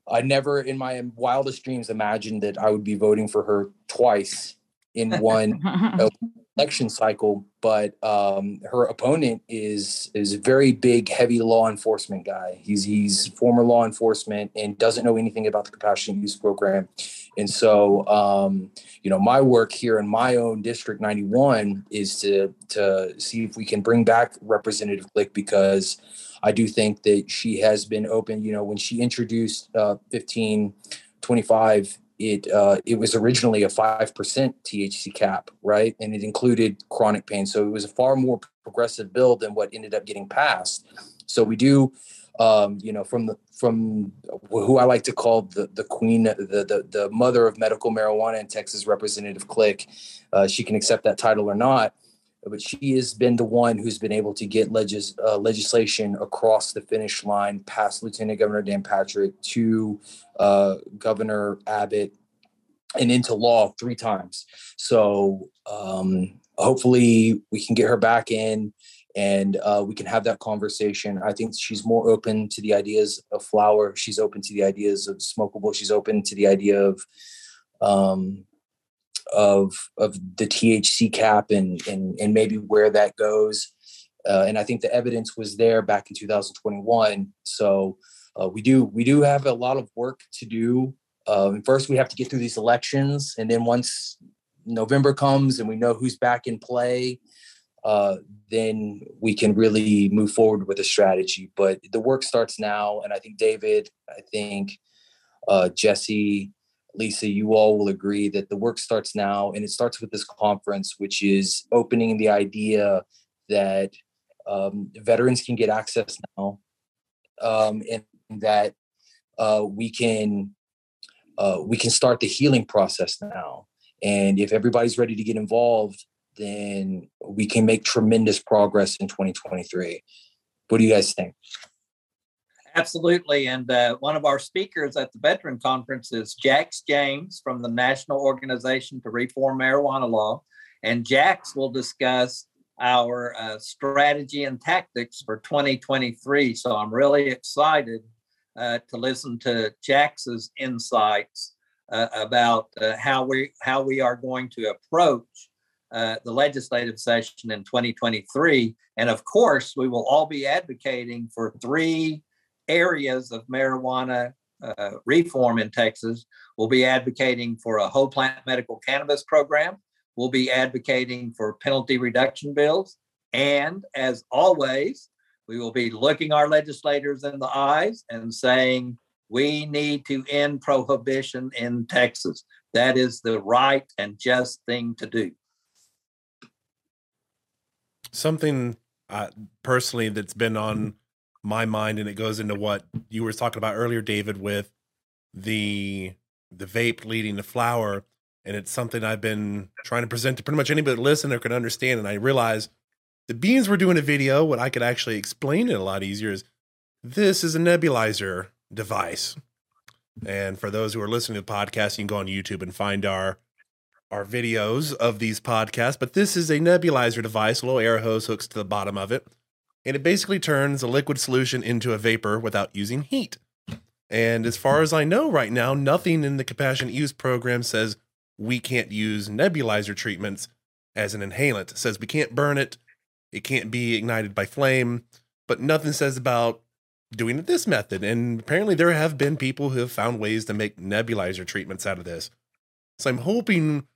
i never in my wildest dreams imagined that i would be voting for her twice in one election cycle, but um, her opponent is is a very big, heavy law enforcement guy. He's he's former law enforcement and doesn't know anything about the compassionate use program. And so, um, you know, my work here in my own district, 91, is to to see if we can bring back Representative Klick because I do think that she has been open. You know, when she introduced uh, 1525 it uh, it was originally a five percent THC cap, right? And it included chronic pain, so it was a far more progressive bill than what ended up getting passed. So we do um, you know, from the from who I like to call the the queen, the the, the mother of medical marijuana in Texas, Representative Klick. Uh, she can accept that title or not, but she has been the one who's been able to get legis- uh, legislation across the finish line, past Lieutenant Governor Dan Patrick to uh, Governor Abbott, and into law three times. So um, hopefully we can get her back in and uh, we can have that conversation. I think she's more open to the ideas of flower. She's open to the ideas of smokable. She's open to the idea of um, of of the THC cap and and and maybe where that goes. Uh, and I think the evidence was there back in 2021. So uh, we do we do have a lot of work to do. Um, first, we have to get through these elections, and then once November comes and we know who's back in play, uh, then we can really move forward with a strategy. But the work starts now, and I think David, I think uh, Jesse, Lisa, you all will agree that the work starts now, and it starts with this conference, which is opening the idea that um, veterans can get access now, um, and that uh, we can uh, we can start the healing process now. And if everybody's ready to get involved, then we can make tremendous progress in 2023. What do you guys think? Absolutely. And uh, one of our speakers at the Veteran Conference is Jax James from the National Organization to Reform Marijuana Law. And Jax will discuss our uh, strategy and tactics for 2023. So I'm really excited uh, to listen to Jax's insights uh, about uh, how we how we are going to approach uh, the legislative session in 2023. And of course, we will all be advocating for three areas of marijuana uh, reform in Texas. We'll be advocating for a whole plant medical cannabis program. We'll be advocating for penalty reduction bills. And as always, we will be looking our legislators in the eyes and saying, we need to end prohibition in Texas. That is the right and just thing to do. Something uh, personally that's been on my mind, and it goes into what you were talking about earlier, David, with the the vape leading to flower, and it's something I've been trying to present to pretty much anybody that listen or can understand. And I realize the beans were doing a video, what I could actually explain it a lot easier is this is a nebulizer device. And for those who are listening to the podcast, you can go on YouTube and find our our videos of these podcasts. But this is a nebulizer device, a little air hose hooks to the bottom of it. And it basically turns a liquid solution into a vapor without using heat. And as far as I know right now, nothing in the compassionate use program says we can't use nebulizer treatments as an inhalant. It says we can't burn it, it can't be ignited by flame, but nothing says about doing it this method. And apparently, there have been people who have found ways to make nebulizer treatments out of this. So I'm hoping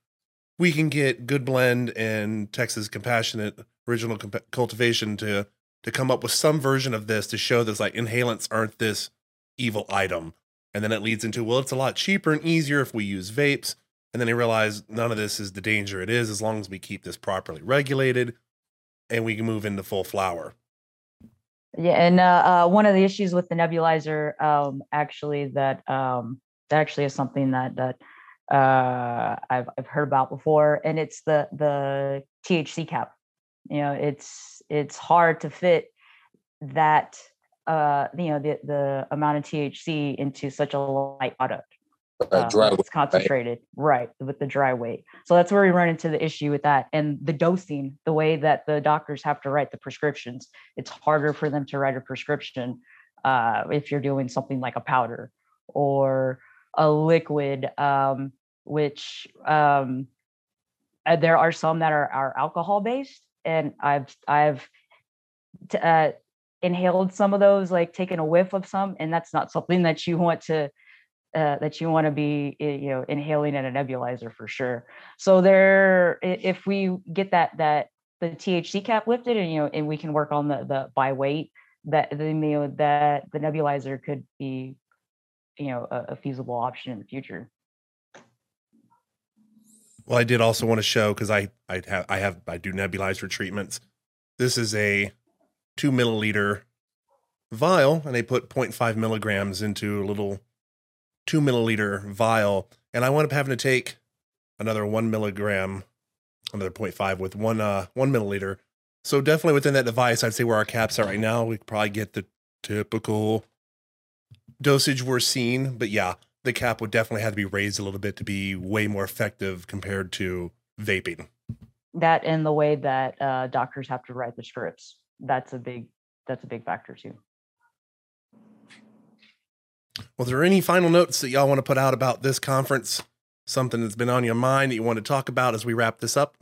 we can get Good Blend and Texas Compassionate Original Comp- Cultivation to to come up with some version of this to show this like inhalants aren't this evil item. And then it leads into well, it's a lot cheaper and easier if we use vapes. And then they realize none of this is the danger it is as long as we keep this properly regulated and we can move into full flower. Yeah, and uh, uh, one of the issues with the nebulizer, um, actually, that um, that actually is something that that uh, I've I've heard about before, and it's the the THC cap. You know, it's it's hard to fit that uh, you know the the amount of THC into such a light product. Uh, dry it's weight, right? concentrated, right. with the dry weight. So that's where we run into the issue with that, and the dosing, the way that the doctors have to write the prescriptions. It's harder for them to write a prescription uh, if you're doing something like a powder or a liquid, um, which um, uh, there are some that are, are alcohol based, and I've I've uh, inhaled some of those, like taken a whiff of some, and that's not something that you want to uh, that you want to be eh, you know inhaling in a nebulizer for sure. So there if we get that that the thc cap lifted and you know and we can work on the the by weight that the you know that the nebulizer could be you know a, a feasible option in the future Well, I did also want to show because I I have I have I do nebulizer treatments. This is a two milliliter vial and they put 0.5 milligrams into a little two milliliter vial. And I wound up having to take another one milligram, another 0.5 with one, uh, one milliliter. So definitely within that device, I'd say where our caps are right now, we probably get the typical dosage we're seeing. But yeah, the cap would definitely have to be raised a little bit to be way more effective compared to vaping. That and the way that uh, doctors have to write the scripts. That's a big that's a big factor too. Well, there any final notes that y'all want to put out about this conference? Something that's been on your mind that you want to talk about as we wrap this up?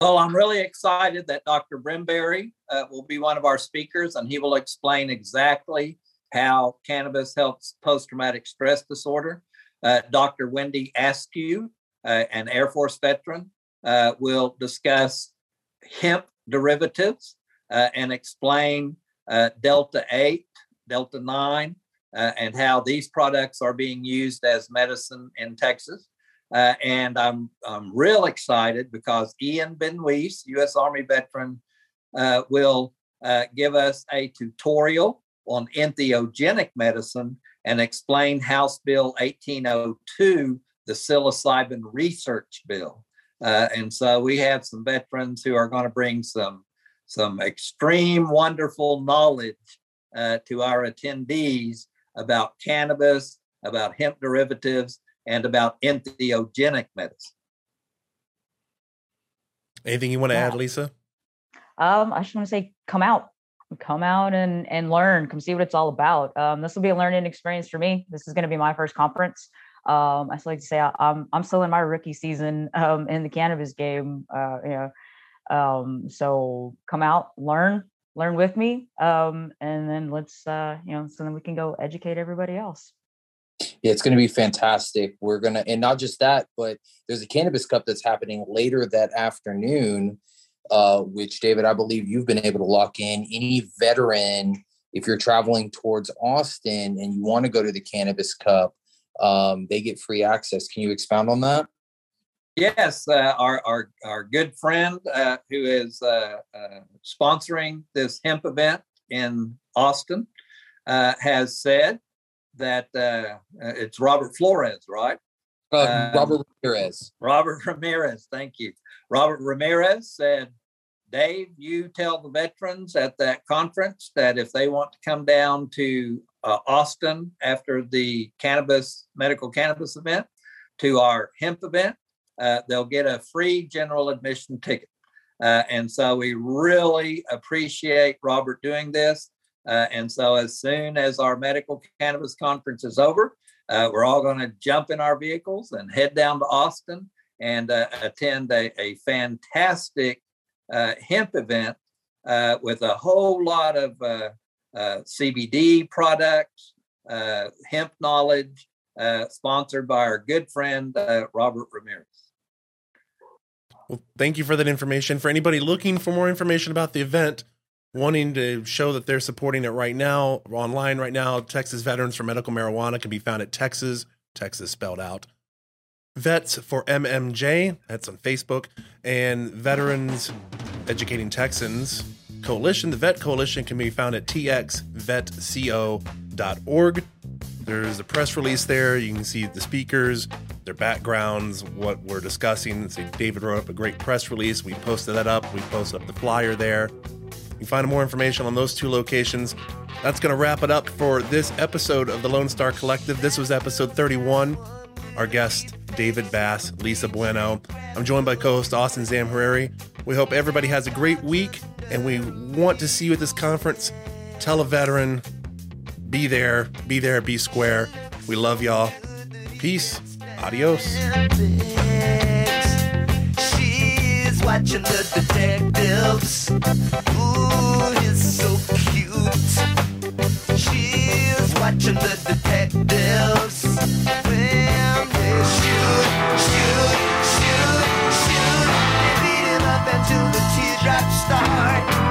Well, I'm really excited that Dr. Brimberry uh, will be one of our speakers, and he will explain exactly how cannabis helps post traumatic stress disorder. Uh, Dr. Wendy Askew, uh, an Air Force veteran, uh, will discuss hemp derivatives uh, and explain uh, Delta 8, Delta 9, uh, and how these products are being used as medicine in Texas. And I'm, I'm real excited because Ian Benouis, U.S. Army veteran, will give us a tutorial on entheogenic medicine and explain House Bill 1802, the psilocybin research bill. Uh, and so we have some veterans who are going to bring some, some extreme, wonderful knowledge uh, to our attendees about cannabis, about hemp derivatives, and about entheogenic medicine. Anything you want to Yeah. add, Lisa? Um, I just want to say, come out, come out and and learn, come see what it's all about. Um, this will be a learning experience for me. This is going to be my first conference. Um, I still like to say I, I'm I'm still in my rookie season um, in the cannabis game. Uh, you know, um, so come out, learn, learn with me, um, and then let's uh, you know, so then we can go educate everybody else. Yeah, it's going to be fantastic. We're going to, and not just that, but there's a cannabis cup that's happening later that afternoon, uh, which David, I believe you've been able to lock in. Any veteran, if you're traveling towards Austin and you want to go to the cannabis cup, um, they get free access. Can you expound on that? Yes, uh, our, our our good friend uh, who is uh, uh, sponsoring this hemp event in Austin uh, has said that it's Robert Flores, right? Uh, Um, Robert Ramirez. Robert Ramirez, thank you. Robert Ramirez said, Dave, you tell the veterans at that conference that if they want to come down to uh, Austin after the cannabis, medical cannabis event, to our hemp event, uh, they'll get a free general admission ticket. Uh, and so we really appreciate Robert doing this. Uh, and so as soon as our medical cannabis conference is over, uh, we're all going to jump in our vehicles and head down to Austin and uh, attend a, a fantastic uh, hemp event uh, with a whole lot of uh, uh, CBD products, uh, hemp knowledge, uh, sponsored by our good friend Robert Ramirez. Well, thank you for that information. For anybody looking for more information about the event, wanting to show that they're supporting it right now, online right now, Texas Veterans for Medical Marijuana can be found at Texas, Texas spelled out. Vets for MMJ, that's on Facebook, and Veterans Educating Texans Coalition. The Vet Coalition can be found at txvetco.org. There's a press release there. You can see the speakers, their backgrounds, what we're discussing. See, David wrote up a great press release. We posted that up. We posted up the flyer there. You can find more information on those two locations. That's going to wrap it up for this episode of the Lone Star Collective. This was episode 31 our guest, David Bass, Lisa Bueno. I'm joined by co host Austin Zamhariri. We hope everybody has a great week and we want to see you at this conference. Tell a veteran, be there, be there, be square. We love y'all. Peace. Adios. She's watching the detectives. Ooh, he's so cute watching the detectives when they shoot, shoot, shoot, shoot, and beat him up until the teardrops start.